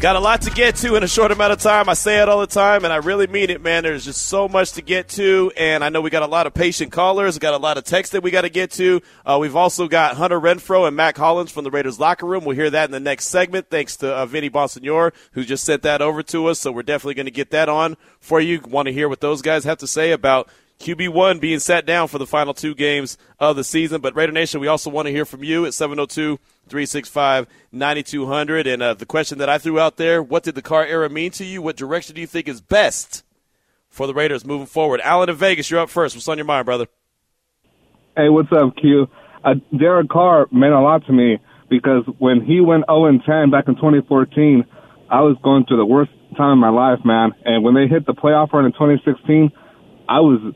Got a lot to get to in a short amount of time. I say it all the time, and I really mean it, man. There's just so much to get to, and I know we got a lot of patient callers. Got a lot of texts that we got to get to. Uh, we've also got Hunter Renfrow and Mack Hollins from the Raiders locker room. We'll hear that in the next segment, thanks to uh, Vinny Bonsignore, who just sent that over to us. So we're definitely going to get that on for you. Want to hear what those guys have to say about QB1 being sat down for the final two games of the season. But Raider Nation, we also want to hear from you at 702 365 9200. And uh, the question that I threw out there what did the Carr era mean to you? What direction do you think is best for the Raiders moving forward? Alan in Vegas, you're up first. What's on your mind, brother? Hey, what's up, Q? Uh, Derek Carr meant a lot to me because when he went 0 10 back in 2014, I was going through the worst time in my life, man. And when they hit the playoff run in 2016, I was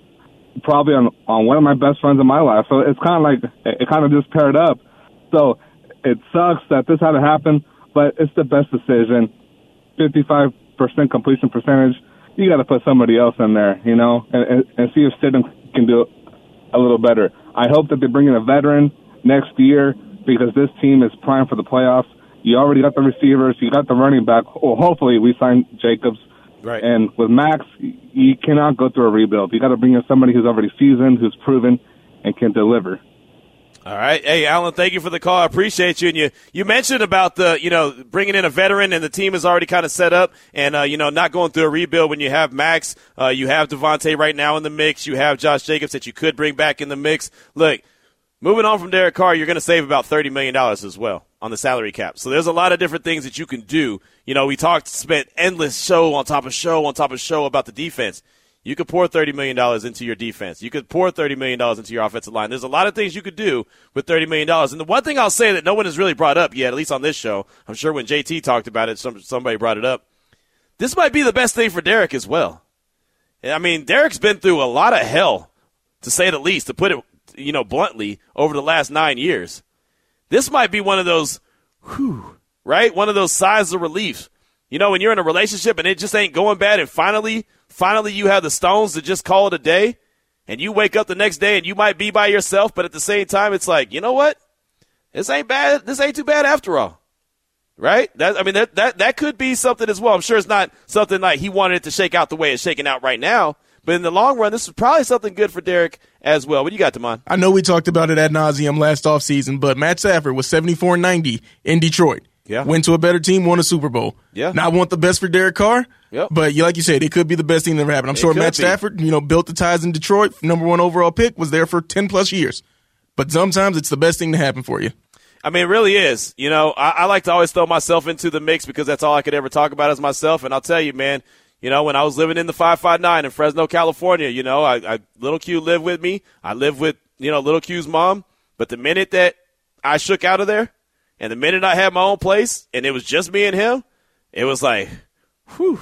probably on on one of my best friends in my life. So it's kind of like it kind of just paired up. So it sucks that this had to happen, but it's the best decision. Fifty-five percent completion percentage. You got to put somebody else in there, you know, and, and, and see if Stidham can do a little better. I hope that they bring in a veteran next year because this team is primed for the playoffs. You already got the receivers, you got the running back. Well, hopefully we sign Jacobs. Right. And with Max, you cannot go through a rebuild. You got to bring in somebody who's already seasoned, who's proven, and can deliver. All right. Hey, Alan, thank you for the call. I appreciate you. And you, you mentioned about the, you know, bringing in a veteran and the team is already kind of set up and, uh, you know, not going through a rebuild when you have Max. Uh, you have Davante right now in the mix. You have Josh Jacobs that you could bring back in the mix. Look, moving on from Derek Carr, you're going to save about $30 million as well on the salary cap. So there's a lot of different things that you can do. You know, we talked, spent endless show on top of show on top of show about the defense. You could pour $30 million into your defense. You could pour $30 million into your offensive line. There's a lot of things you could do with $30 million. And the one thing I'll say that no one has really brought up yet, at least on this show, I'm sure when JT talked about it, some, somebody brought it up. This might be the best thing for Derek as well. I mean, Derek's been through a lot of hell, to say the least, to put it, you know, bluntly, over the last nine years. This might be one of those, whew, right? One of those sighs of relief. You know, when you're in a relationship and it just ain't going bad, and finally finally you have the stones to just call it a day and you wake up the next day and you might be by yourself, but at the same time, it's like, you know what? This ain't bad. This ain't too bad after all. Right? That, I mean, that, that, that could be something as well. I'm sure it's not something like he wanted it to shake out the way it's shaking out right now. But in the long run, this is probably something good for Derek as well. What do you got, Damon? I know we talked about it ad nauseum last offseason, but Matt Stafford was 74 90 in Detroit. Yeah. Went to a better team, won a Super Bowl. Yeah. Now I want the best for Derek Carr. Yep. But like you said, it could be the best thing that ever happened. I'm It sure Matt be. Stafford, you know, built the ties in Detroit, number one overall pick, was there for 10 plus years. But sometimes it's the best thing to happen for you. I mean, it really is. You know, I, I like to always throw myself into the mix because that's all I could ever talk about as myself. And I'll tell you, man, you know, when I was living in the 559 in Fresno, California, you know, I, I little Q lived with me. I lived with, you know, little Q's mom. But the minute that I shook out of there and the minute I had my own place and it was just me and him, it was like, whew,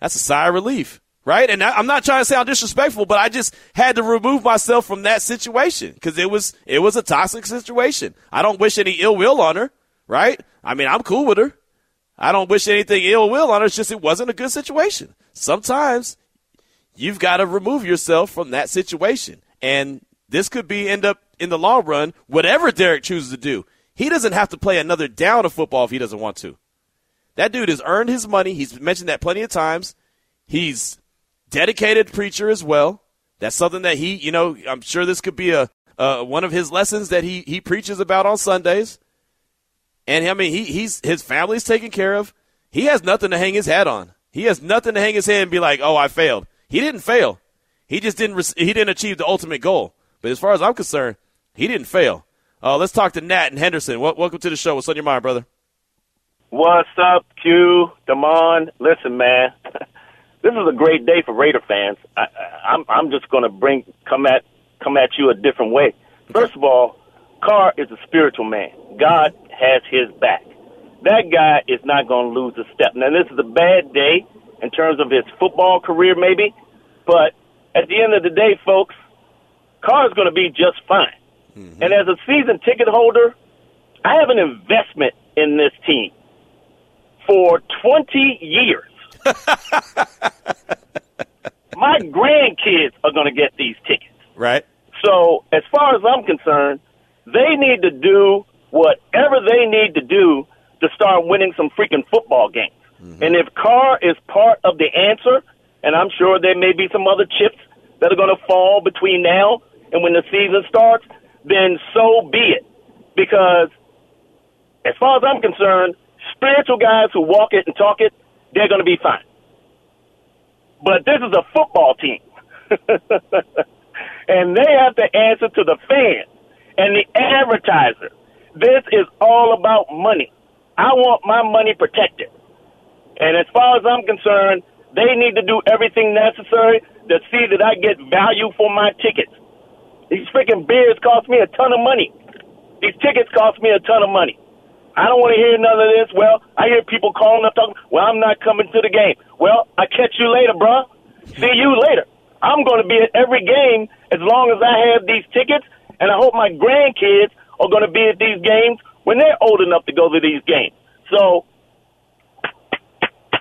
that's a sigh of relief. Right? And I, I'm not trying to sound disrespectful, but I just had to remove myself from that situation because it was, it was a toxic situation. I don't wish any ill will on her. Right? I mean, I'm cool with her. I don't wish anything ill will on her. It's just it wasn't a good situation. Sometimes you've got to remove yourself from that situation. And this could be end up in the long run, whatever Derek chooses to do. He doesn't have to play another down of football if he doesn't want to. That dude has earned his money. He's mentioned that plenty of times. He's dedicated preacher as well. That's something that he, you know, I'm sure this could be a uh, one of his lessons that he he preaches about on Sundays. And I mean, he he's his family's taken care of. He has nothing to hang his hat on. He has nothing to hang his head and be like, "Oh, I failed." He didn't fail. He just didn't re- he didn't achieve the ultimate goal. But as far as I'm concerned, he didn't fail. Uh, let's talk to Nat and Henderson. Wel- welcome to the show. What's on your mind, brother? What's up, Q, Damon? Listen, man, this is a great day for Raider fans. I, I, I'm I'm just going to bring come at come at you a different way. First of all, Carr is a spiritual man. God has his back. that guy is not going to lose a step. Now, this is a bad day in terms of his football career, maybe, but at the end of the day, folks, Carr is going to be just fine. Mm-hmm. And as a season ticket holder, I have an investment in this team for 20 years. My grandkids are going to get these tickets. Right. So, as far as I'm concerned, they need to do whatever they need to do to start winning some freaking football games. Mm-hmm. And if Carr is part of the answer, and I'm sure there may be some other chips that are going to fall between now and when the season starts, then so be it. Because as far as I'm concerned, spiritual guys who walk it and talk it, they're going to be fine. But this is a football team. and they have to answer to the fan and the advertiser. This is all about money. I want my money protected. And as far as I'm concerned, they need to do everything necessary to see that I get value for my tickets. These freaking beers cost me a ton of money. These tickets cost me a ton of money. I don't want to hear none of this. Well, I hear people calling up talking, well, I'm not coming to the game. Well, I catch you later, bruh. See you later. I'm going to be at every game as long as I have these tickets, and I hope my grandkids are going to be at these games when they're old enough to go to these games. So,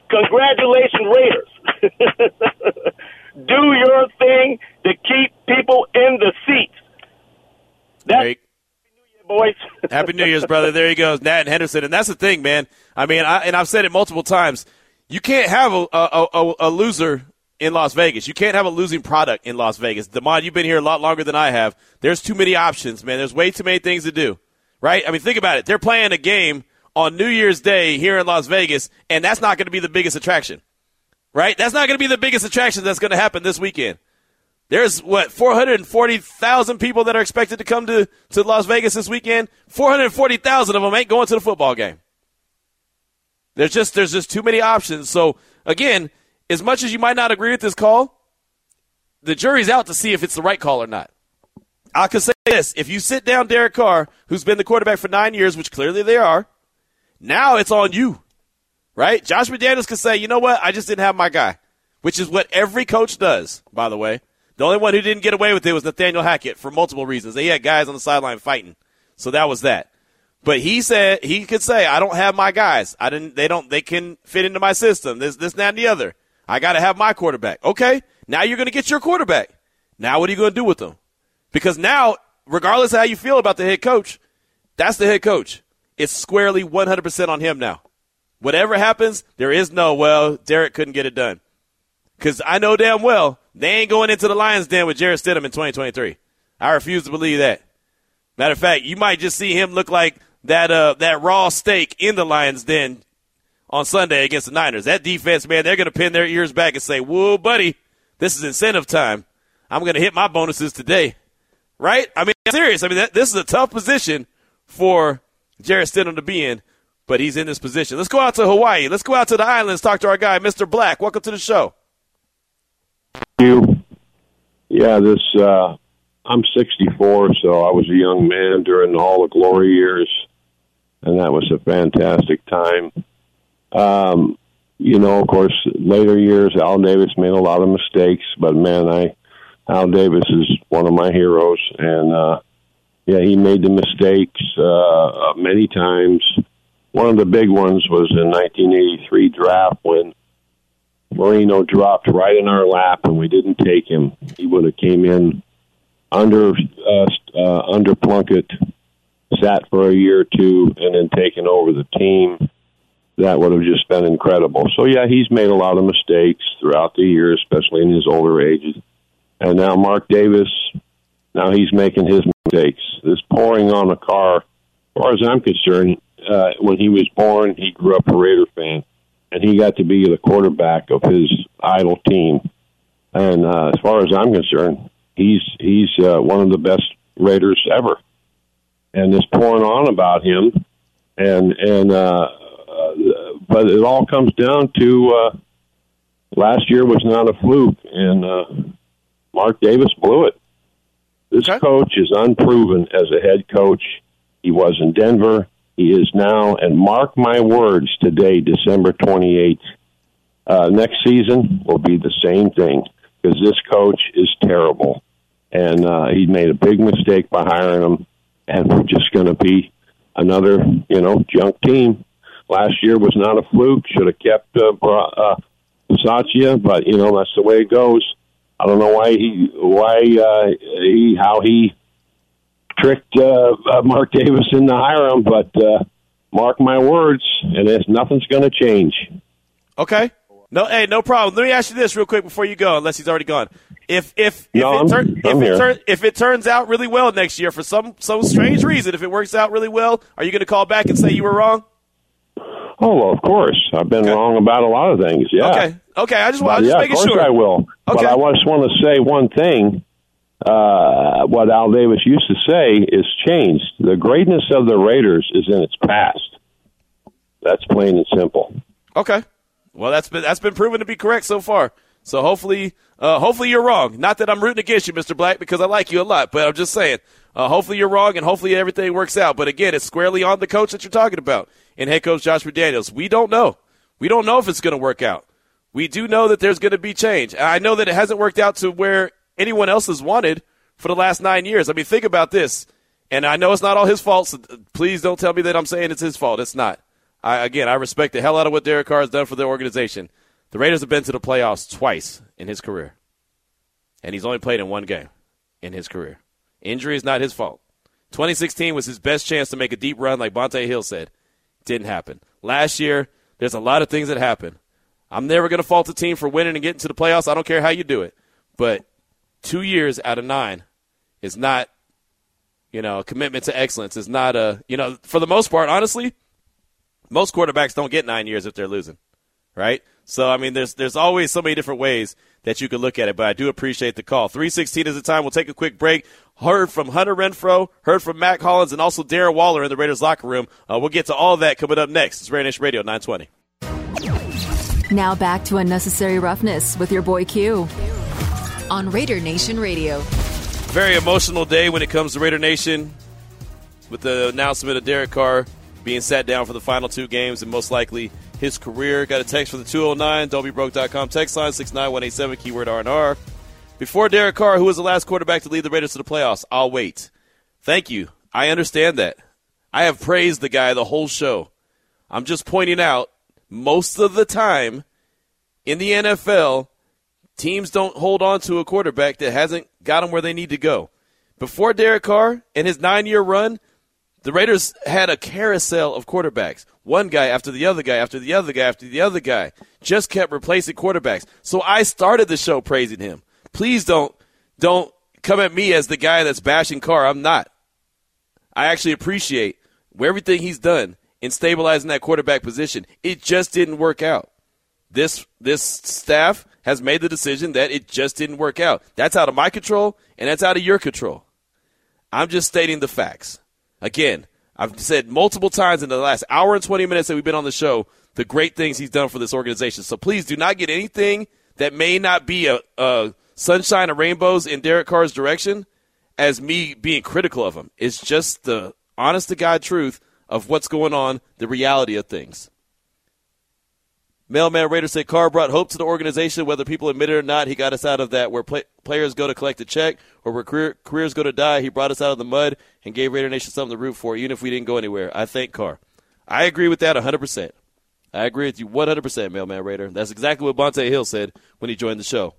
congratulations, Raiders. Do your thing to keep people in the seats. That's Great. boys. Happy New Year's, brother. There he goes, Nat and Henderson. And that's the thing, man. I mean, I, and I've said it multiple times. You can't have a, a, a, a loser in Las Vegas. You can't have a losing product in Las Vegas. Demond, you've been here a lot longer than I have. There's too many options, man. There's way too many things to do, right? I mean, think about it. They're playing a game on New Year's Day here in Las Vegas, and that's not going to be the biggest attraction, right? That's not going to be the biggest attraction that's going to happen this weekend. There's what 440,000 people that are expected to come to, to Las Vegas this weekend. 440,000 of them ain't going to the football game. There's just there's just too many options. So again, as much as you might not agree with this call, the jury's out to see if it's the right call or not. I can say this: if you sit down Derek Carr, who's been the quarterback for nine years, which clearly they are, now it's on you, right? Josh McDaniels can say, you know what, I just didn't have my guy, which is what every coach does, by the way. The only one who didn't get away with it was Nathaniel Hackett for multiple reasons. They had guys on the sideline fighting, so that was that. But he said he could say, "I don't have my guys. I didn't. They don't. They can fit into my system. This, this, that, and the other. I got to have my quarterback. Okay, now you're going to get your quarterback. Now what are you going to do with them? Because now, regardless of how you feel about the head coach, that's the head coach. It's squarely 100% on him now. Whatever happens, there is no, well, Derek couldn't get it done. Because I know damn well they ain't going into the Lions den with Jarrett Stidham in 2023. I refuse to believe that. Matter of fact, you might just see him look like that uh, that raw steak in the Lions den on Sunday against the Niners. That defense, man, they're going to pin their ears back and say, "Whoa, buddy, this is incentive time. I'm going to hit my bonuses today." Right? I mean, I'm serious. I mean, that, this is a tough position for Jarrett Stidham to be in, but he's in this position. Let's go out to Hawaii. Let's go out to the islands. Talk to our guy, Mr. Black. Welcome to the show. You, yeah, this. uh I'm 64, so I was a young man during all the glory years, and that was a fantastic time. Um, you know, of course, later years, Al Davis made a lot of mistakes, but man, I Al Davis is one of my heroes, and uh, yeah, he made the mistakes uh, many times. One of the big ones was in 1983 draft when Marino dropped right in our lap, and we didn't take him. He would have came in under uh, uh, under Plunkett, sat for a year or two, and then taken over the team that would have just been incredible. So yeah, he's made a lot of mistakes throughout the years, especially in his older ages. And now Mark Davis, now he's making his mistakes. This pouring on a Carr, as far as I'm concerned, uh, when he was born, he grew up a Raider fan, and he got to be the quarterback of his idol team. And uh, as far as I'm concerned, he's he's uh, one of the best Raiders ever. And this pouring on about him, and and uh, but it all comes down to uh, last year was not a fluke, and uh, Mark Davis blew it. This okay. coach is unproven as a head coach. He was in Denver. He is now, and mark my words today, December 28th, uh, next season will be the same thing because this coach is terrible. And uh, he made a big mistake by hiring him, and we're just going to be another, you know, junk team. Last year was not a fluke. Should have kept uh, uh, Satya, but you know that's the way it goes. I don't know why he, why uh, he, how he tricked uh, uh, Mark Davis into hire him, but uh, mark my words, and it's, nothing's going to change. Okay. No, hey, no problem. Let me ask you this real quick before you go, unless he's already gone. If if if, it, if, it, if it turns out really well next year for some some strange reason, if it works out really well, are you going to call back and say you were wrong? Oh, well, of course, I've been Okay. wrong about a lot of things. Yeah, Okay. Okay. I just want. Just yeah, course sure. I will. Okay. But. I just want to say one thing. Uh, what Al Davis used to say is changed. The greatness of the Raiders is in its past. That's plain and simple. Okay. Well, that's been that's been proven to be correct so far. So hopefully, uh, hopefully you're wrong. Not that I'm rooting against you, Mr. Black, because I like you a lot. But I'm just saying, uh, hopefully you're wrong, and hopefully everything works out. But again, it's squarely on the coach that you're talking about, and head coach Josh McDaniels. We don't know. We don't know if it's going to work out. We do know that there's going to be change. I know that it hasn't worked out to where anyone else has wanted for the last nine years. I mean, think about this. And I know it's not all his fault. So please don't tell me that I'm saying it's his fault. It's not. I, again, I respect the hell out of what Derek Carr has done for the organization. The Raiders have been to the playoffs twice in his career, and he's only played in one game in his career. Injury is not his fault. 2016 was his best chance to make a deep run, like Bonte Hill said. Didn't happen. Last year, there's a lot of things that happened. I'm never going to fault the team for winning and getting to the playoffs. I don't care how you do it. But two years out of nine is not, you know, a commitment to excellence. Is not a, you know, for the most part, honestly, most quarterbacks don't get nine years if they're losing, right? So I mean, there's there's always so many different ways that you could look at it. But I do appreciate the call. Three sixteen is the time. We'll take a quick break. Heard from Hunter Renfrow, heard from Mack Hollins, and also Darren Waller in the Raiders locker room. Uh, we'll get to all that coming up next. It's Raider Nation Radio 920. Now back to Unnecessary Roughness with your boy Q on Raider Nation Radio. Very emotional day when it comes to Raider Nation with the announcement of Derek Carr being sat down for the final two games and most likely his career. Got a text from the 209 WBroke.com text line 69187 keyword R&R. Before Derek Carr, who was the last quarterback to lead the Raiders to the playoffs? I'll wait. Thank you. I understand that. I have praised the guy the whole show. I'm just pointing out most of the time in the NFL, teams don't hold on to a quarterback that hasn't got them where they need to go. Before Derek Carr and his nine year run, the Raiders had a carousel of quarterbacks. One guy after the other guy after the other guy after the other guy. Just kept replacing quarterbacks. So I started the show praising him. Please don't don't come at me as the guy that's bashing Carr. I'm not. I actually appreciate everything he's done in stabilizing that quarterback position. It just didn't work out. This this staff has made the decision that it just didn't work out. That's out of my control and that's out of your control. I'm just stating the facts. Again, I've said multiple times in the last hour and 20 minutes that we've been on the show the great things he's done for this organization. So please do not get anything that may not be a, a sunshine and rainbows in Derek Carr's direction as me being critical of him. It's just the honest to God truth of what's going on, the reality of things. Mailman Raider said Carr brought hope to the organization, whether people admit it or not. He got us out of that where play, players go to collect a check or where career, careers go to die. He brought us out of the mud and gave Raider Nation something to root for, even if we didn't go anywhere. I thank Carr. I agree with that 100%. I agree with you 100%, Mailman Raider. That's exactly what Bonte Hill said when he joined the show.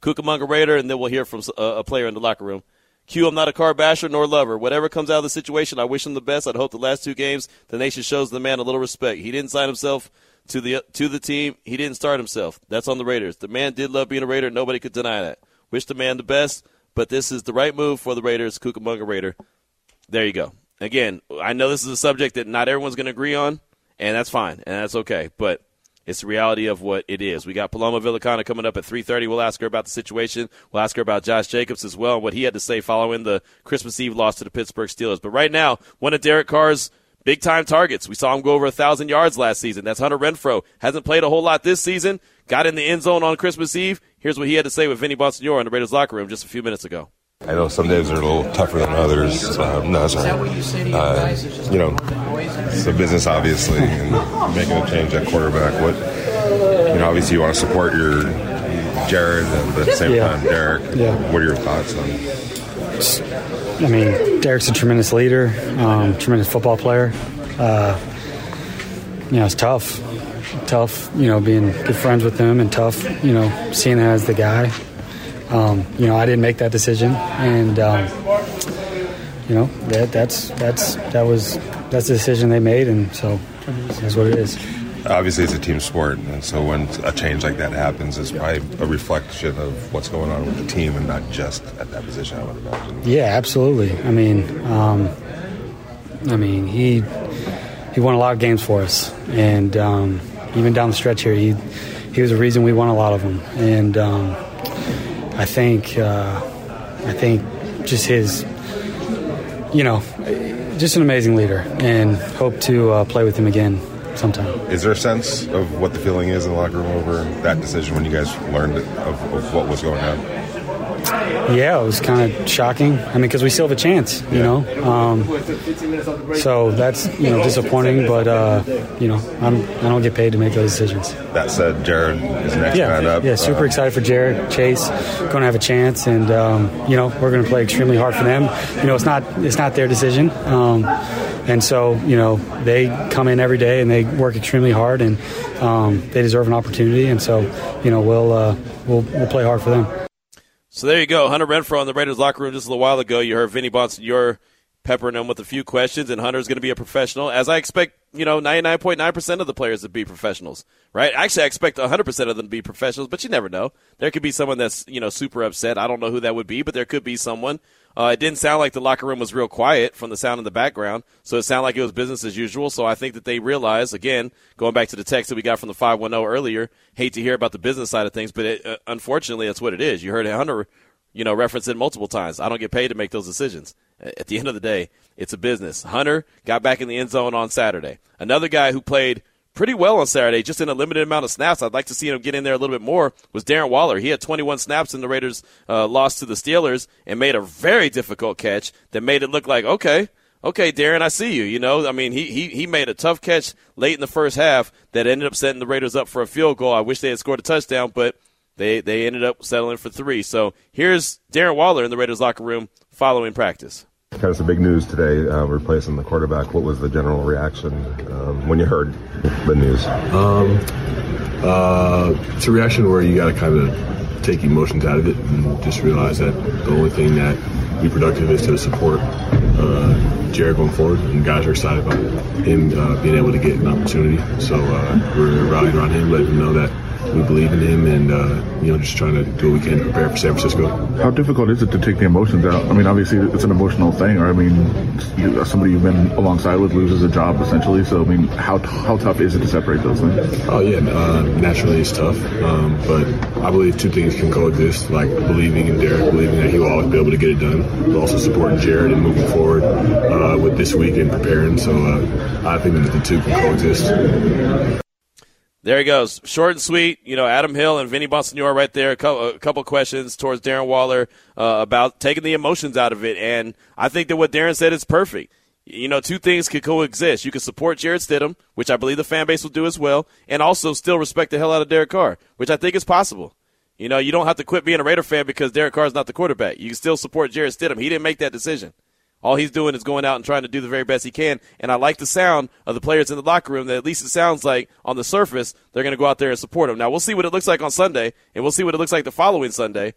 Cucamonga Raider, and then we'll hear from uh, a player in the locker room. Q, I'm not a Carr basher nor lover. Whatever comes out of the situation, I wish him the best. I'd hope the last two games the nation shows the man a little respect. He didn't sign himself to the to the team. He didn't start himself. That's on the Raiders. The man did love being a Raider. Nobody could deny that. Wish the man the best, but this is the right move for the Raiders. Cucamonga Raider. There you go. Again, I know this is a subject that not everyone's going to agree on, and that's fine, and that's okay. But it's the reality of what it is. We got Paloma Villicana coming up at 3.30. We'll ask her about the situation. We'll ask her about Josh Jacobs as well and what he had to say following the Christmas Eve loss to the Pittsburgh Steelers. But right now, one of Derek Carr's big-time targets. We saw him go over a 1,000 yards last season. That's Hunter Renfrow. Hasn't played a whole lot this season. Got in the end zone on Christmas Eve. Here's what he had to say with Vinny Bonsignore in the Raiders locker room just a few minutes ago. I know some days are a little tougher than others. Uh, no, sorry. Uh, you know, it's a business, obviously, and making a change at quarterback. What, you know, obviously you want to support your Jarrett, but at the same yeah. time, Derek. Yeah. What are your thoughts on? I mean, Derek's a tremendous leader, um, tremendous football player. Uh, you know, it's tough. Tough, you know, being good friends with him, and tough, you know, seeing him as the guy. Um, you know, I didn't make that decision, and um, you know that that's that's that was that's the decision they made, and so that's what it is. Obviously, it's a team sport, and so when a change like that happens, it's probably a reflection of what's going on with the team, and not just at that position. I would imagine. Yeah, absolutely. I mean, um, I mean, he he won a lot of games for us, and um, even down the stretch here, he he was the reason we won a lot of them, and um, I think uh, I think just his, you know, just an amazing leader, and hope to uh, play with him again sometime. Is there a sense of what the feeling is in the locker room over that decision when you guys learned of, of what was going on? Yeah, it was kind of shocking. I mean, because we still have a chance, you know. Um, so that's you know disappointing, but uh, you know I'm I don't get paid to make those decisions. That said, Jarrett is next yeah, man up. Yeah, super uh, excited for Jared Chase. Going to have a chance, and um, you know we're going to play extremely hard for them. You know it's not it's not their decision. Um, and so, you know, they come in every day and they work extremely hard, and um, they deserve an opportunity. And so, you know, we'll uh, we'll we'll play hard for them. So there you go. Hunter Renfrow in the Raiders locker room just a little while ago. You heard Vinny Bonsignore peppering him with a few questions, and Hunter's going to be a professional, as I expect, you know, 99.9% of the players to be professionals, right? Actually, I expect 100% of them to be professionals, but you never know. There could be someone that's, you know, super upset. I don't know who that would be, but there could be someone. Uh, it didn't sound like the locker room was real quiet from the sound in the background, so it sounded like it was business as usual. So I think that they realized, again, going back to the text that we got from the 510 earlier, hate to hear about the business side of things, but it, uh, unfortunately, that's what it is. You heard Hunter you know, reference it multiple times. I don't get paid to make those decisions. At the end of the day, it's a business. Hunter got back in the end zone on Saturday. Another guy who played pretty well on Saturday, just in a limited amount of snaps. I'd like to see him get in there a little bit more. Was Darren Waller? He had 21 snaps in the Raiders' uh, loss to the Steelers and made a very difficult catch that made it look like okay. Okay, Darren, I see you. You know, I mean, he, he, he made a tough catch late in the first half that ended up setting the Raiders up for a field goal. I wish they had scored a touchdown, but they they ended up settling for three. So here's Darren Waller in the Raiders locker room following practice. Kind of some big news today, uh, replacing the quarterback. What was the general reaction um, when you heard the news? Um, uh, it's a reaction where you got to kind of take emotions out of it and just realize that the only thing that be productive is to support uh, Jarrett going forward, and guys are excited about him uh, being able to get an opportunity. So uh, we're rallying around him, letting him know that we believe in him, and uh, you know, just trying to do what we can to prepare for San Francisco. How difficult is it to take the emotions out? I mean, obviously it's an emotional thing. Or I mean, somebody you've been alongside with loses a job essentially. So I mean, how how tough is it to separate those things? Oh yeah, uh, naturally it's tough, um, but I believe two things can coexist: like believing in Derek, believing that he will always be able to get it done, but also supporting Jarrett and moving forward uh, with this week and preparing. So uh, I think that the two can coexist. There he goes. Short and sweet. You know, Adam Hill and Vinny Bonsignore right there. A couple, a couple questions towards Darren Waller uh, about taking the emotions out of it. And I think that what Darren said is perfect. You know, two things could coexist. You can support Jarrett Stidham, which I believe the fan base will do as well, and also still respect the hell out of Derek Carr, which I think is possible. You know, you don't have to quit being a Raider fan because Derek Carr is not the quarterback. You can still support Jarrett Stidham. He didn't make that decision. All he's doing is going out and trying to do the very best he can. And I like the sound of the players in the locker room that at least it sounds like on the surface they're going to go out there and support him. Now we'll see what it looks like on Sunday, and we'll see what it looks like the following Sunday.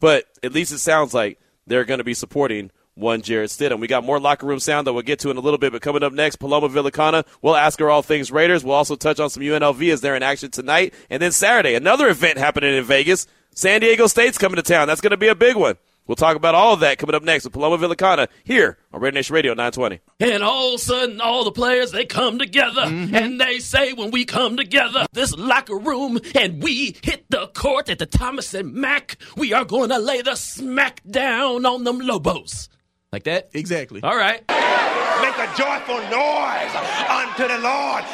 But at least it sounds like they're going to be supporting one Jarrett Stidham. We got more locker room sound that we'll get to in a little bit, but coming up next, Paloma Villicana. We'll ask her all things Raiders. We'll also touch on some UNLV as they're in action tonight. And then Saturday, another event happening in Vegas. San Diego State's coming to town. That's going to be a big one. We'll talk about all of that coming up next with Paloma Villicana here on Red Nation Radio 920. And all of a sudden, all the players, they come together mm-hmm. and they say, when we come together, this locker room, and we hit the court at the Thomas and Mack, we are going to lay the smack down on them Lobos. Like that? Exactly. All right. Make a joyful noise unto the Lord.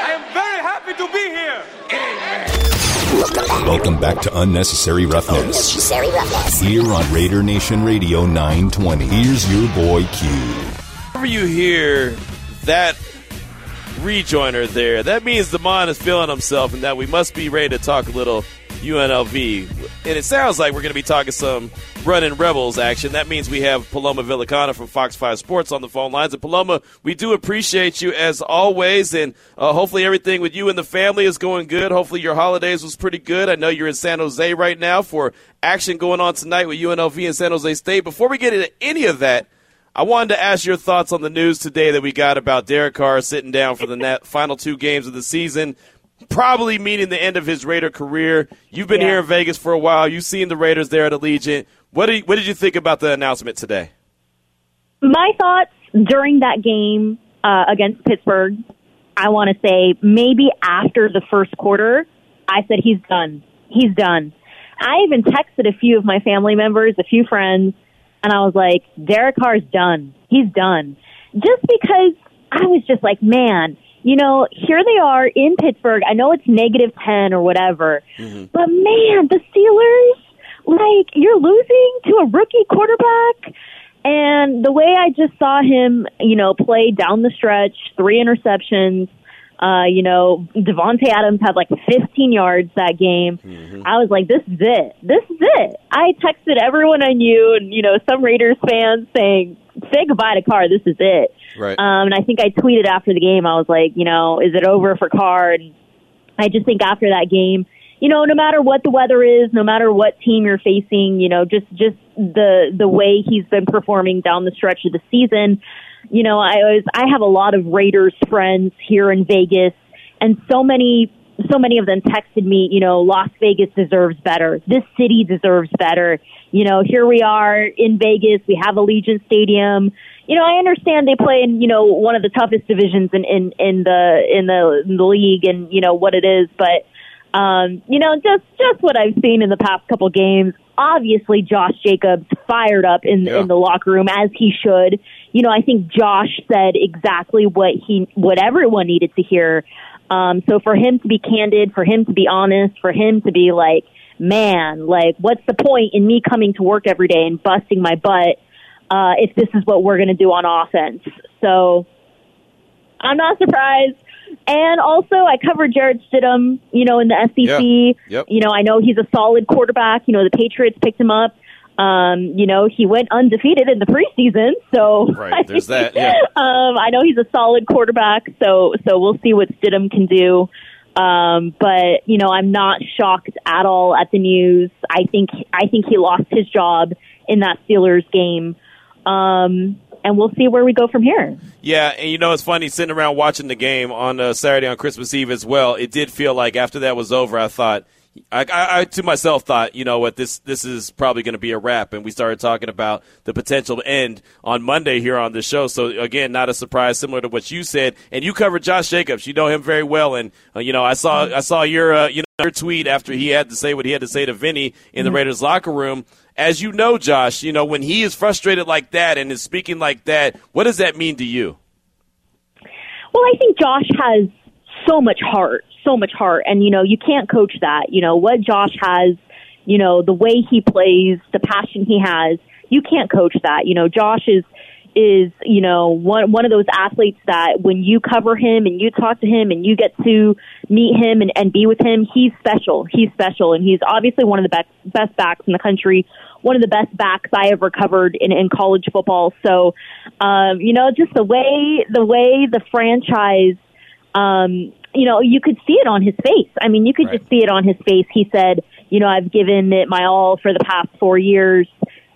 I am very happy to be here. Amen. Welcome back to Unnecessary Roughness. Unnecessary Roughness. Here on Raider Nation Radio 920. Here's your boy Q. Whenever you hear that rejoiner there, that means Damon is feeling himself and that we must be ready to talk a little UNLV. And it sounds like we're going to be talking some Runnin' Rebels action. That means we have Paloma Villicana from Fox 5 Sports on the phone lines. And Paloma, we do appreciate you as always. And uh, hopefully everything with you and the family is going good. Hopefully your holidays was pretty good. I know you're in San Jose right now for action going on tonight with UNLV and San Jose State. Before we get into any of that, I wanted to ask your thoughts on the news today that we got about Derek Carr sitting down for the final two games of the season, probably meaning the end of his Raider career. You've been Yeah. here in Vegas for a while. You've seen the Raiders there at Allegiant. What did, what did you think about the announcement today? My thoughts during that game uh, against Pittsburgh, I want to say maybe after the first quarter, I said he's done. He's done. I even texted a few of my family members, a few friends, and I was like, Derek Carr's done. He's done. Just because I was just like, man, you know, here they are in Pittsburgh. I know it's negative 10 or whatever, mm-hmm. but man, the Steelers, like, you're losing to a rookie quarterback. And the way I just saw him, you know, play down the stretch, three interceptions, uh, you know, Davante Adams had like 15 yards that game. I was like, this is it. This is it. I texted everyone I knew and, you know, some Raiders fans saying, say goodbye to Carr. This is it. Right. Um, and I think I tweeted after the game, I was like, you know, is it over for Carr? And I just think after that game, you know, no matter what the weather is, no matter what team you're facing, you know, just just the the way he's been performing down the stretch of the season, you know, I was I have a lot of Raiders friends here in Vegas, and so many so many of them texted me, you know, Las Vegas deserves better. This city deserves better. You know, here we are in Vegas. We have Allegiant Stadium. You know, I understand they play in, you know, one of the toughest divisions in, in, in the, in the, in the league and, you know, what it is, but, um, you know, just, just what I've seen in the past couple games. Obviously, Josh Jacobs fired up in, in the locker room as he should. You know, I think Josh said exactly what he, what everyone needed to hear. Um, so for him to be candid, for him to be honest, for him to be like, man, like, what's the point in me coming to work every day and busting my butt, uh, if this is what we're going to do on offense? So I'm not surprised. And also, I covered Jarrett Stidham, you know, in the SEC. Yeah. Yep. You know, I know he's a solid quarterback. You know, the Patriots picked him up. Um, you know, he went undefeated in the preseason, so Right, there's that, yeah. um, I know he's a solid quarterback, so so we'll see what Stidham can do. Um, but you know, I'm not shocked at all at the news. I think I think he lost his job in that Steelers game, um, and we'll see where we go from here. Yeah, and you know it's funny sitting around watching the game on uh, Saturday on Christmas Eve as well. It did feel like after that was over, I thought. I, I, I to myself thought, you know what, this this is probably going to be a wrap, and we started talking about the potential end on Monday here on the show. So again, not a surprise, similar to what you said, and you covered Josh Jacobs. You know him very well, and uh, you know I saw I saw your uh, you know your tweet after he had to say what he had to say to Vinny in the Mhm. Raiders locker room. As you know, Josh, you know when he is frustrated like that and is speaking like that, what does that mean to you? Well, I think Josh has so much heart, so much heart, and you know you can't coach that. You know what Josh has, you know the way he plays, the passion he has. You can't coach that. You know Josh is is you know one one of those athletes that when you cover him and you talk to him and you get to meet him and, and be with him, he's special. He's special, and he's obviously one of the best best backs in the country. One of the best backs I ever covered in, in college football. So, um, you know, just the way the way the franchise um, you know, you could see it on his face. I mean, you could just see it on his face. He said, you know, I've given it my all for the past four years.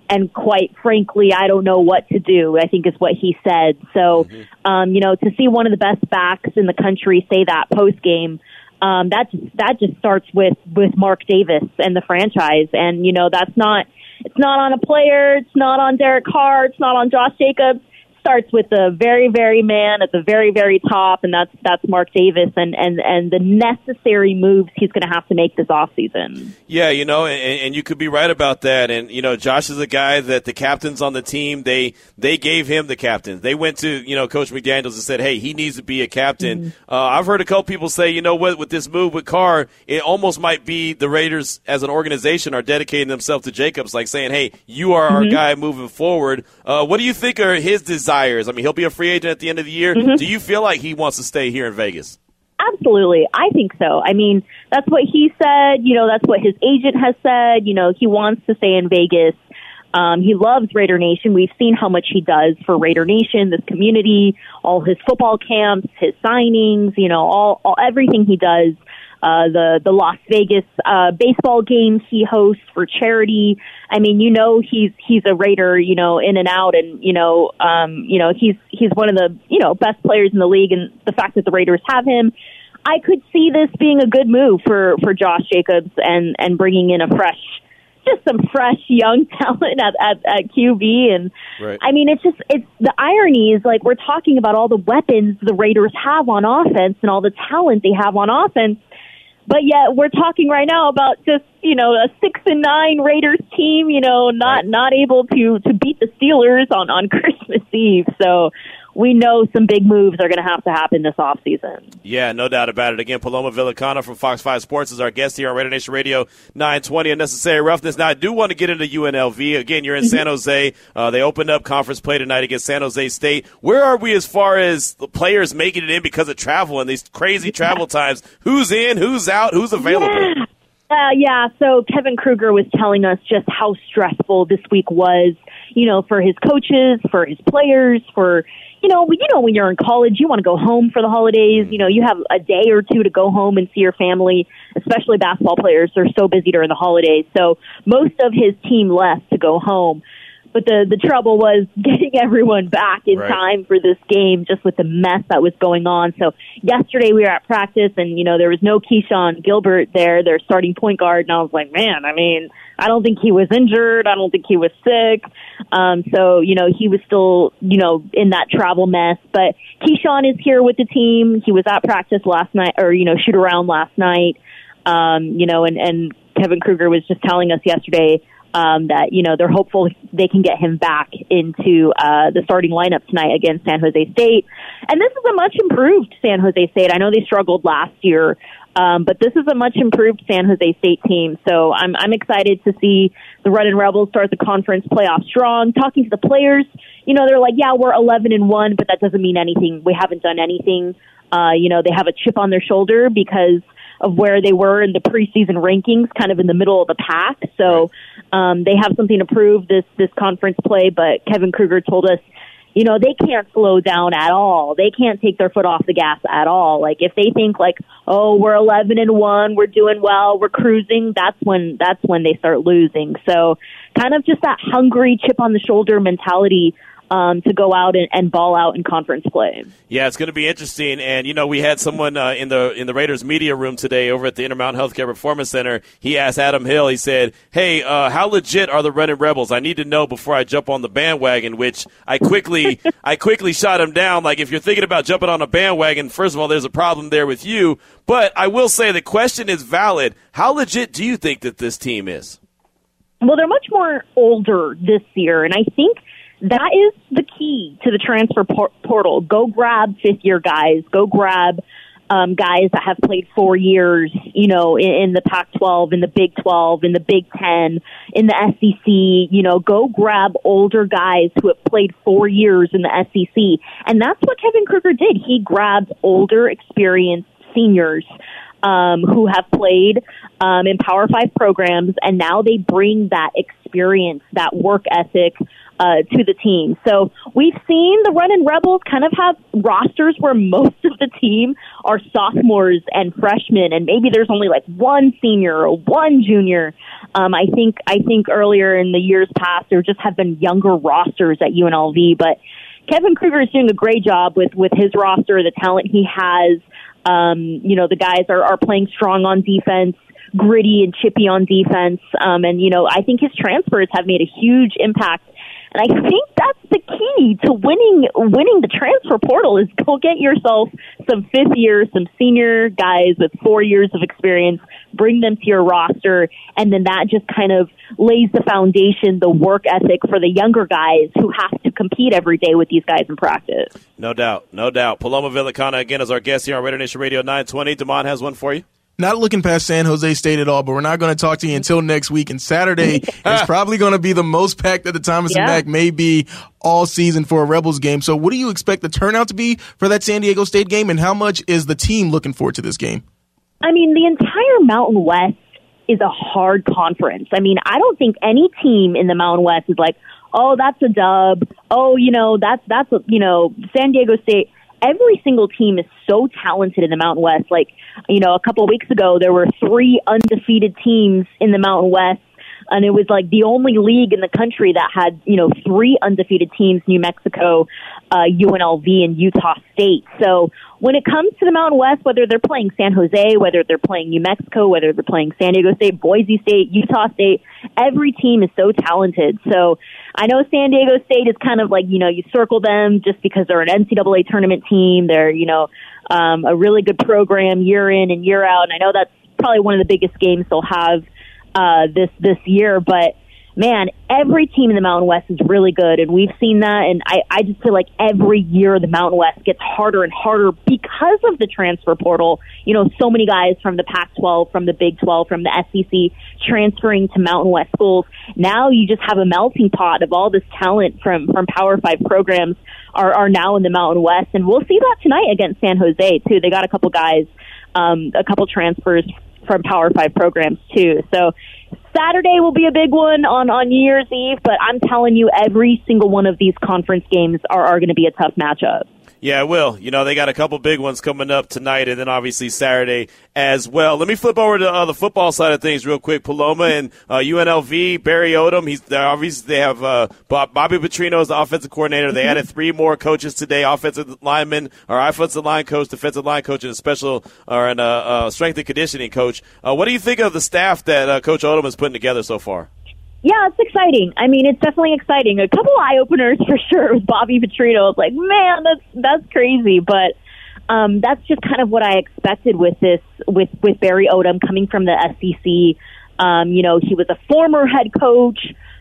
And quite frankly, I don't know what to do, I think is what he said. So, um, you know, to see one of the best backs in the country say that post game, um, that just, that just starts with, with Mark Davis and the franchise. And, you know, that's not, it's not on a player. It's not on Derek Carr. It's not on Josh Jacobs starts with the very, very man at the very, very top, and that's that's Mark Davis, and and and the necessary moves he's going to have to make this off season. Yeah, you know, and, and you could be right about that. And you know, Josh is a guy that the captains on the team they they gave him the captain. They went to you know Coach McDaniels and said, "Hey, he needs to be a captain." Mm-hmm. Uh, I've heard a couple people say, you know what, with this move with Carr, it almost might be the Raiders as an organization are dedicating themselves to Jacobs, like saying, "Hey, you are mm-hmm. our guy moving forward." Uh, what do you think are his desires? I mean, he'll be a free agent at the end of the year. Mm-hmm. Do you feel like he wants to stay here in Vegas? Absolutely. I think so. I mean, that's what he said. You know, that's what his agent has said. You know, he wants to stay in Vegas. Um, he loves Raider Nation. We've seen how much he does for Raider Nation, this community, all his football camps, his signings, you know, all, all everything he does uh, the the Las Vegas uh, baseball games he hosts for charity. I mean, you know, he's he's a Raider, you know, in and out, and you know, um, you know, he's he's one of the you know best players in the league, and the fact that the Raiders have him. I could see this being a good move for for Josh Jacobs and and bringing in a fresh just some fresh young talent at, at, at QB. And right. I mean, it's just, it's the irony is like we're talking about all the weapons the Raiders have on offense and all the talent they have on offense. But yet we're talking right now about just you know a six and nine Raiders team, you know, not right. not able to to beat the Steelers on on Christmas Eve. So we know some big moves are going to have to happen this offseason. Yeah, no doubt about it. Again, Paloma Villicana from Fox 5 Sports is our guest here on Raider Nation Radio 920 Unnecessary Roughness. Now, I do want to get into UNLV. Again, you're in mm-hmm. San Jose. Uh, they opened up conference play tonight against San Jose State. Where are we as far as the players making it in because of travel and these crazy travel times? Who's in? Who's out? Who's available? Yeah. Uh, yeah, so Kevin Kruger was telling us just how stressful this week was, you know, for his coaches, for his players, for you know, you know, when you're in college, you want to go home for the holidays. You know, you have a day or two to go home and see your family, especially basketball players. They're so busy during the holidays. So most of his team left to go home. But the the trouble was getting everyone back in right. time for this game, just with the mess that was going on. So yesterday we were at practice, and you know there was no Keshon Gilbert there, their starting point guard, and I was like, man, I mean, I don't think he was injured. I don't think he was sick. Um, so, you know, he was still, you know, in that travel mess. But Keshon is here with the team. He was at practice last night or, you know, shoot around last night. Um, you know, and, and Kevin Kruger was just telling us yesterday um, that you know they're hopeful they can get him back into uh, the starting lineup tonight against San Jose State. And this is a much improved San Jose State. I know they struggled last year, um, but this is a much improved San Jose State team, so I'm I'm excited to see the Runnin' Rebels start the conference playoff strong. Talking to the players, you know, they're like, yeah, we're 11 and one, but that doesn't mean anything. We haven't done anything. Uh, you know, they have a chip on their shoulder because of where they were in the preseason rankings, kind of in the middle of the pack. So um, they have something to prove this this conference play. But Kevin Kruger told us you know, they can't slow down at all. They can't take their foot off the gas at all. Like if they think like, oh, we're 11 and 1, we're doing well, we're cruising, that's when that's when they start losing. So, kind of just that hungry chip on the shoulder mentality um, to go out and, and, ball out in conference play. Yeah, it's going to be interesting. And you know, we had someone uh, in the in the Raiders media room today over at the Intermountain Healthcare Performance Center. He asked Adam Hill. He said, "Hey, uh, how legit are the Runnin' Rebels? I need to know before I jump on the bandwagon." Which I quickly I quickly shot him down. Like, if you're thinking about jumping on a bandwagon, first of all, there's a problem there with you. But I will say the question is valid. How legit do you think that this team is? Well, they're much more older this year, and I think that is the key to the transfer por- portal. Go grab fifth year guys. Go grab um, guys that have played four years, you know, in, in the Pac 12, in the Big 12, in the Big 10, in the SEC. You know, go grab older guys who have played four years in the SEC. And that's what Kevin Kruger did. He grabbed older, experienced seniors um, who have played um, in Power Five programs, and now they bring that experience, that work ethic uh, to the team. So we've seen the Runnin' Rebels kind of have rosters where most of the team are sophomores and freshmen, and maybe there's only like one senior or one junior. Um, I think I think earlier in the years past there just have been younger rosters at UNLV, but Kevin Kruger is doing a great job with with his roster, the talent he has. Um, you know, the guys are, are playing strong on defense gritty and chippy on defense. Um, and, you know, I think his transfers have made a huge impact And I think that's the key to winning winning the transfer portal is go get yourself some fifth year, some senior guys with four years of experience, bring them to your roster, and then that just kind of lays the foundation, the work ethic for the younger guys who have to compete every day with these guys in practice. No doubt, no doubt. Paloma Villicana again is our guest here on Raider Nation Radio 920. Damon has one for you not looking past San Jose State at all, but we're not going to talk to you until next week. And Saturday is probably going to be the most packed that the Thomas yeah. and Mack may be all season for a Rebels game. So, what do you expect the turnout to be for that San Diego State game, and how much is the team looking forward to this game? I mean, the entire Mountain West is a hard conference. I mean, I don't think any team in the Mountain West is like, oh, that's a dub. Oh, you know, that's that's a, you know, San Diego State every single team is so talented in the Mountain West. Like, you know, a couple of weeks ago, there were three undefeated teams in the Mountain West. And it was like the only league in the country that had, you know, three undefeated teams, New Mexico, uh, UNLV, and Utah State. So when it comes to the Mountain West, whether they're playing San Jose, whether they're playing New Mexico, whether they're playing San Diego State, Boise State, Utah State, every team is so talented. So I know San Diego State is kind of like, you know, you circle them just because they're an NCAA tournament team. They're, you know, um, a really good program year in and year out. And I know that's probably one of the biggest games they'll have uh, this this year, but man, every team in the Mountain West is really good, and we've seen that. And I, I just feel like every year the Mountain West gets harder and harder because of the transfer portal. You know, so many guys from the Pac-12, from the Big 12, from the SEC transferring to Mountain West schools. Now you just have a melting pot of all this talent from from Power Five programs are are now in the Mountain West, and we'll see that tonight against San Jose too. They got a couple guys, um, a couple transfers from Power Five programs too. So Saturday will be a big one on on New Year's Eve, but I'm telling you, every single one of these conference games are, are going to be a tough matchup. Yeah, it will. You know, they got a couple big ones coming up tonight and then obviously Saturday as well. Let me flip over to uh, the football side of things real quick. Paloma and uh, UNLV, Barry Odom, he's obviously they have uh, Bobby Petrino as the offensive coordinator. They added three more coaches today, offensive lineman or offensive line coach, defensive line coach, and a special or an, uh, uh, strength and conditioning coach. Uh, what do you think of the staff that Coach Odom is putting together so far? Yeah, it's exciting. I mean, it's definitely exciting. A couple eye openers for sure with Bobby Petrino. It's like, man, that's that's crazy, but um, that's just kind of what I expected with this with with Barry Odom coming from the SEC. Um, you know, he was a former head coach.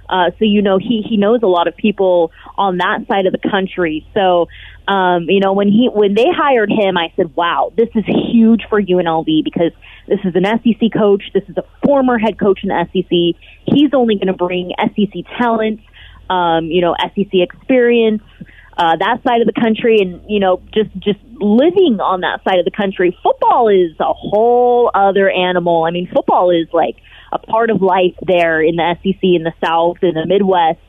Uh, so you know he he knows a lot of people on that side of the country. So um, you know when he when they hired him, I said, "Wow, this is huge for UNLV because this is an SEC coach. This is a former head coach in the SEC. He's only going to bring SEC talent, um, you know, SEC experience." Uh, that side of the country and you know just just living on that side of the country football is a whole other animal i mean football is like a part of life there in the SEC, in the South, in the Midwest.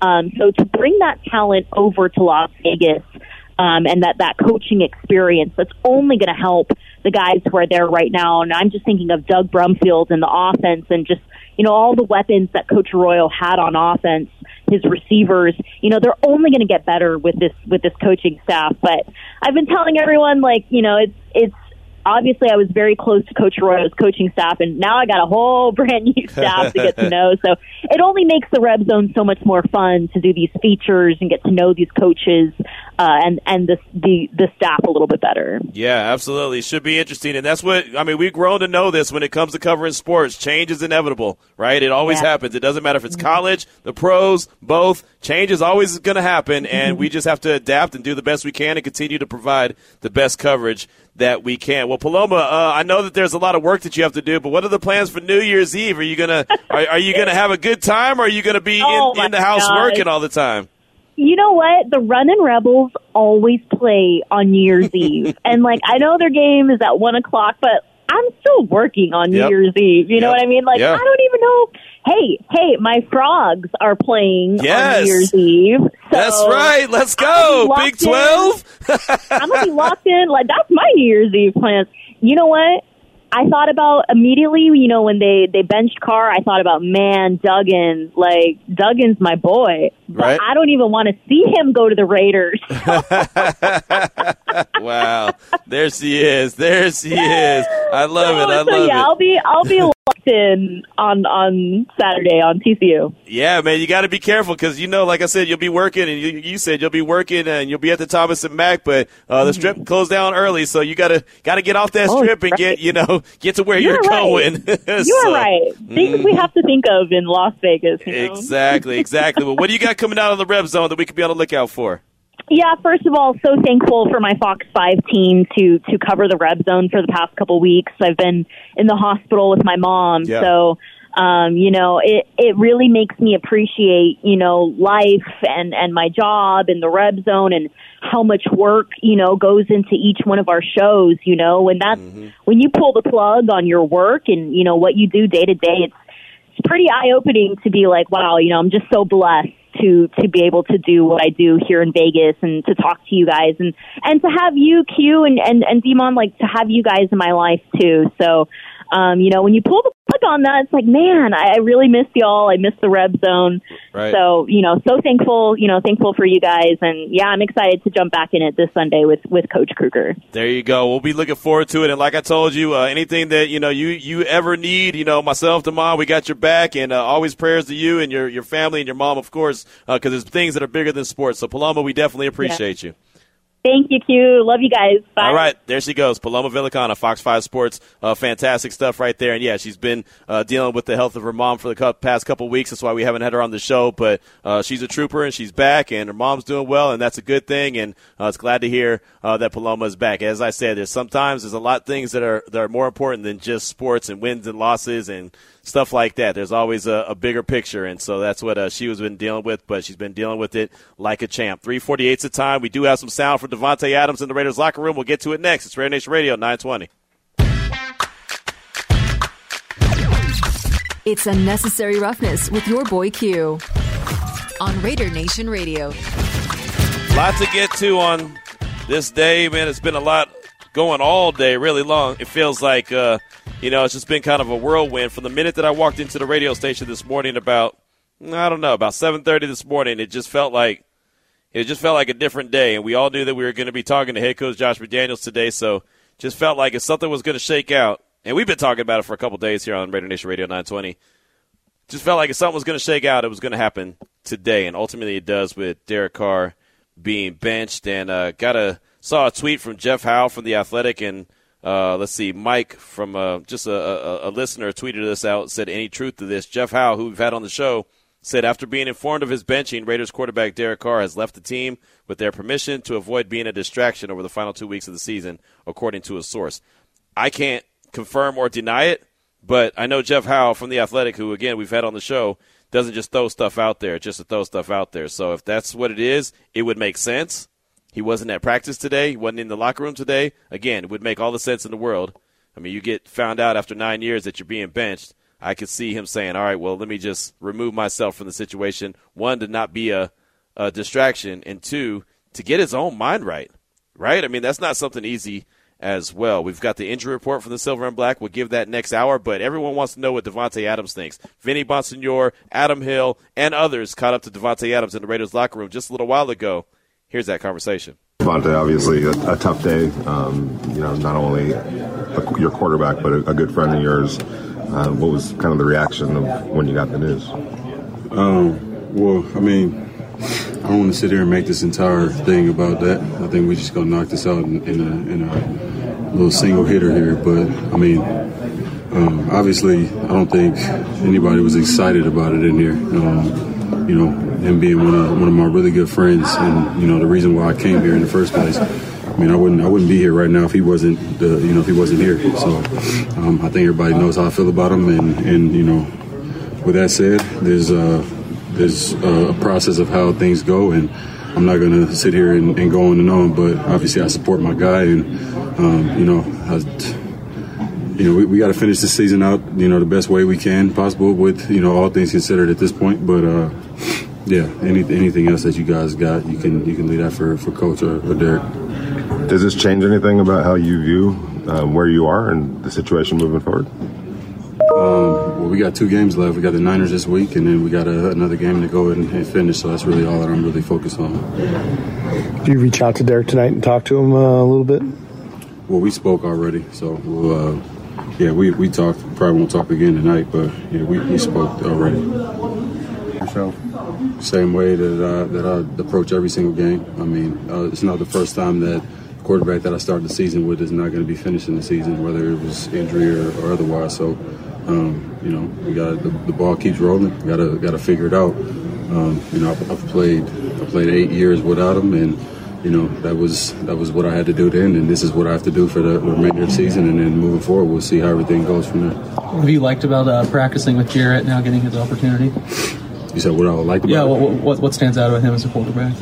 Um, so to bring that talent over to Las Vegas um, and that that coaching experience, that's only going to help the guys who are there right now. And I'm just thinking of Doug Brumfield and the offense, and just you know all the weapons that Coach Arroyo had on offense. His receivers, you know, they're only going to get better with this with this coaching staff. But I've been telling everyone, like, you know, it's it's obviously I was very close to Coach Arroyo's coaching staff, and now I got a whole brand new staff to get to know. So it only makes the Reb Zone so much more fun to do these features and get to know these coaches uh, and and the, the the staff a little bit better. Yeah, absolutely, should be interesting, and that's what I mean. We've grown to know this when it comes to covering sports. Change is inevitable, right? It always yeah. happens. It doesn't matter if it's mm-hmm. college, the pros, both. Change is always going to happen, and mm-hmm. we just have to adapt and do the best we can and continue to provide the best coverage that we can. Well, Paloma, uh, I know that there's a lot of work that you have to do, but what are the plans for New Year's Eve? Are you gonna are, are you gonna have a good time, or are you gonna be oh in, in the house God. working all the time? You know what? The Runnin' Rebels always play on New Year's Eve, and like I know their game is at one o'clock, but I'm still working on New yep. Year's Eve. You yep. know what I mean? Like yep. I don't even know. Hey, hey, my frogs are playing yes. on New Year's Eve. So that's right. Let's go, Big Twelve. I'm gonna be locked in. Like that's my New Year's Eve plans. You know what? I thought about immediately, you know, when they they benched Carr, I thought about man, Duggan, like Duggan's my boy. But right. I don't even want to see him go to the Raiders. wow. There she is. There she is. I love so, it. I so love yeah, it. I'll be I'll be in on on Saturday on TCU. Yeah, man, you got to be careful because you know, like I said, you'll be working, and you, you said you'll be working, and you'll be at the Thomas and Mack, but uh, the strip closed down early, so you got to got to get off that Oh, strip and right. get you know get to where You're you're, right. going. You So- are right. Things we have to think of in Las Vegas. You know? Exactly, exactly. well, what do you got coming out of the Reb Zone that we could be on the lookout for? Yeah, first of all, so thankful for my Fox 5 team to to cover the Reb Zone for the past couple weeks. I've been in the hospital with my mom, Yeah. so um, you know, it it really makes me appreciate, you know, life and and my job and the Reb Zone and how much work, you know, goes into each one of our shows, you know, and that's when you pull the plug on your work and, you know, what you do day to day, it's it's pretty eye opening to be like, wow, you know, I'm just so blessed to to be able to do what I do here in Vegas and to talk to you guys and and to have you Q and and and Demond like to have you guys in my life too. So, um, you know, when you pull the plug on that, it's like, man, I, I really miss y'all. I miss the Reb Zone. Right. So, you know, so thankful, you know, thankful for you guys, and yeah, I'm excited to jump back in it this Sunday with with Coach Kruger. There you go. We'll be looking forward to it. And like I told you, uh, anything that you know you you ever need, you know, myself, Demond, we got your back. And uh, always prayers to you and your your family and your mom, of course, because there's things that are bigger than sports. So Paloma, we definitely appreciate you. Thank you, Q. Love you guys. Bye. All right, there she goes, Paloma Villicana, Fox Five Sports. Uh, fantastic stuff right there. And yeah, she's been uh, dealing with the health of her mom for the past couple weeks. That's why we haven't had her on the show. But uh, she's a trooper and she's back, and her mom's doing well, and that's a good thing. And uh, it's glad to hear uh, that Paloma is back. As I said, there's sometimes there's a lot of things that are that are more important than just sports and wins and losses and stuff like that. There's always a, a bigger picture, and so that's what uh, she was been dealing with. But she's been dealing with it like a champ. 348's the time. We do have some sound from Davante Adams in the Raiders locker room. We'll get to it next. It's Raider Nation Radio 920. It's unnecessary roughness with your boy Q on Raider Nation Radio. lot to get to on this day, man. It's been a lot going all day, really long. It feels like, uh, you know, it's just been kind of a whirlwind. From the minute that I walked into the radio station this morning, about I don't know, about seven thirty this morning, it just felt like it just felt like a different day, and we all knew that we were going to be talking to head coach Josh McDaniels today. So, just felt like if something was going to shake out, and we've been talking about it for a couple days here on Raider Nation Radio 920 just felt like if something was going to shake out, it was going to happen today, and ultimately it does with Derek Carr being benched. And uh, got a saw a tweet from Jeff Howe from the Athletic, and uh, let's see, Mike from uh, just a, a, a listener tweeted this out. Said any truth to this? Jeff Howe, who we've had on the show, said after being informed of his benching, Raiders quarterback Derek Carr has left the team with their permission to avoid being a distraction over the final two weeks of the season, according to a source. I can't confirm or deny it, but I know Jeff Howe from the Athletic, who again we've had on the show, doesn't just throw stuff out there just to throw stuff out there. So if that's what it is, it would make sense. He wasn't at practice today. He wasn't in the locker room today. Again, it would make all the sense in the world. I mean, you get found out after nine years that you're being benched. I could see him saying, "All right, well, let me just remove myself from the situation. One, to not be a, a distraction, and two, to get his own mind right. Right? I mean, that's not something easy as well. We've got the injury report from the Silver and Black. We'll give that next hour, but everyone wants to know what Davante Adams thinks. Vinny Bonsignore, Adam Hill, and others caught up to Davante Adams in the Raiders locker room just a little while ago. Here's that conversation. Davante, obviously a, a tough day. Um, you know, not only a, your quarterback, but a, a good friend of yours. Uh, what was kind of the reaction of when you got the news? Um, well, I mean, I don't want to sit here and make this entire thing about that. I think we're just gonna knock this out in, in, a, in a little single hitter here. But I mean, um, obviously, I don't think anybody was excited about it in here. Um, you know, him being one of one of my really good friends, and you know the reason why I came here in the first place. I mean, I wouldn't I wouldn't be here right now if he wasn't the you know if he wasn't here. So um, I think everybody knows how I feel about him, and and you know, with that said, there's uh, there's a process of how things go, and I'm not to sit here and, and go on and on. But obviously, I support my guy, and um, you know, I, you know, we, we got to finish the season out, you know, the best way we can possible with you know all things considered at this point. But uh, yeah, any, anything else that you guys got, you can you can leave that for for coach or, or Derek. Does this change anything about how you view um, where you are and the situation moving forward? Um, well, we got two games left. We got the Niners this week, and then we got a, another game to go and, and finish. So that's really all that I'm really focused on. Do you reach out to Derek tonight and talk to him uh, a little bit? Well, we spoke already, so we'll uh, yeah, we, we talked. Probably won't talk again tonight, but yeah, we, we spoke already. Yourself. Same way that I, that I approach every single game. I mean, uh, it's not the first time that quarterback that I started the season with is not going to be finishing the season, whether it was injury or, or otherwise. So, um, you know, we got the, the, ball keeps rolling. Got to got to figure it out. Um, you know, I've, I've played I played eight years without him, and you know that was that was what I had to do then, and this is what I have to do for the remainder of the season, and then moving forward, we'll see how everything goes from there. What have you liked about uh, practicing with Jarrett now, getting his opportunity? You said what I like about yeah, it? what, what, what stands out about him as a quarterback?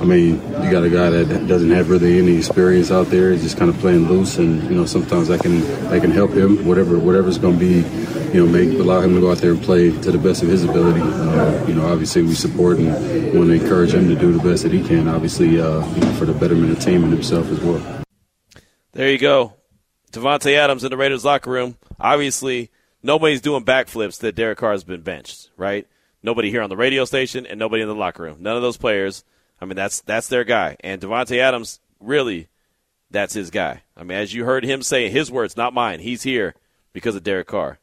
I mean, you got a guy that doesn't have really any experience out there. He's just kind of playing loose, and you know sometimes I can I can help him. Whatever whatever's going to be, you know, make allow him to go out there and play to the best of his ability. Uh, you know, obviously we support and want to encourage him to do the best that he can. Obviously, uh, you know, for the betterment of the team and himself as well. There you go, Davante Adams in the Raiders locker room. Obviously, nobody's doing backflips that Derek Carr has been benched, right? Nobody here on the radio station and nobody in the locker room. None of those players I mean, that's that's their guy. And Davante Adams, really, that's his guy. I mean, as you heard him say, his words, not mine. He's here because of Derek Carr.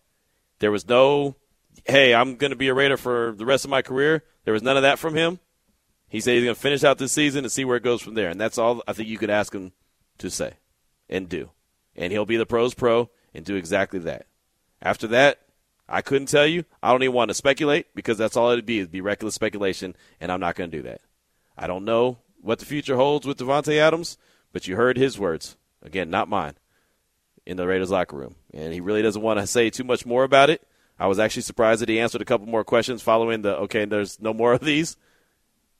There was no, hey, I'm going to be a Raider for the rest of my career. There was none of that from him. He said he's going to finish out this season and see where it goes from there. And that's all I think you could ask him to say and do. And he'll be the pros pro and do exactly that. After that, I couldn't tell you. I don't even want to speculate because that's all it'd be, it'd be reckless speculation, and I'm not going to do that. I don't know what the future holds with Davante Adams, but you heard his words. Again, not mine. In the Raiders locker room. And he really doesn't want to say too much more about it. I was actually surprised that he answered a couple more questions following the okay, there's no more of these.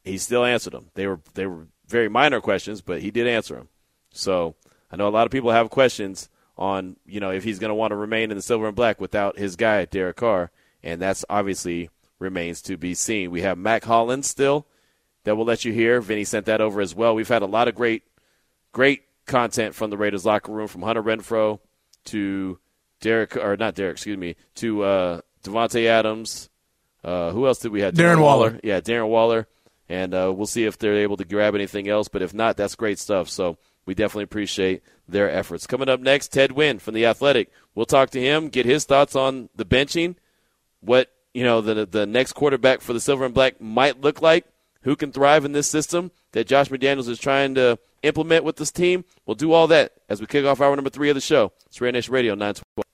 He still answered them. They were they were very minor questions, but he did answer them. So I know a lot of people have questions on you know if he's going to want to remain in the silver and black without his guy Derek Carr, and that's obviously remains to be seen. We have Mack Hollins still that we'll let you hear. Vinny sent that over as well. We've had a lot of great, great content from the Raiders locker room, from Hunter Renfrow to Derek, or not Derek, excuse me, to uh, Davante Adams. Uh, who else did we have? Darren, Darren Waller. Waller. Yeah, Darren Waller. And uh, we'll see if they're able to grab anything else. But if not, that's great stuff. So we definitely appreciate their efforts. Coming up next, Ted Nguyen from the Athletic. We'll talk to him, get his thoughts on the benching, what you know the the next quarterback for the Silver and Black might look like who can thrive in this system that Josh McDaniels is trying to implement with this team. We'll do all that as we kick off hour number three of the show. It's Raider Nation Radio 912.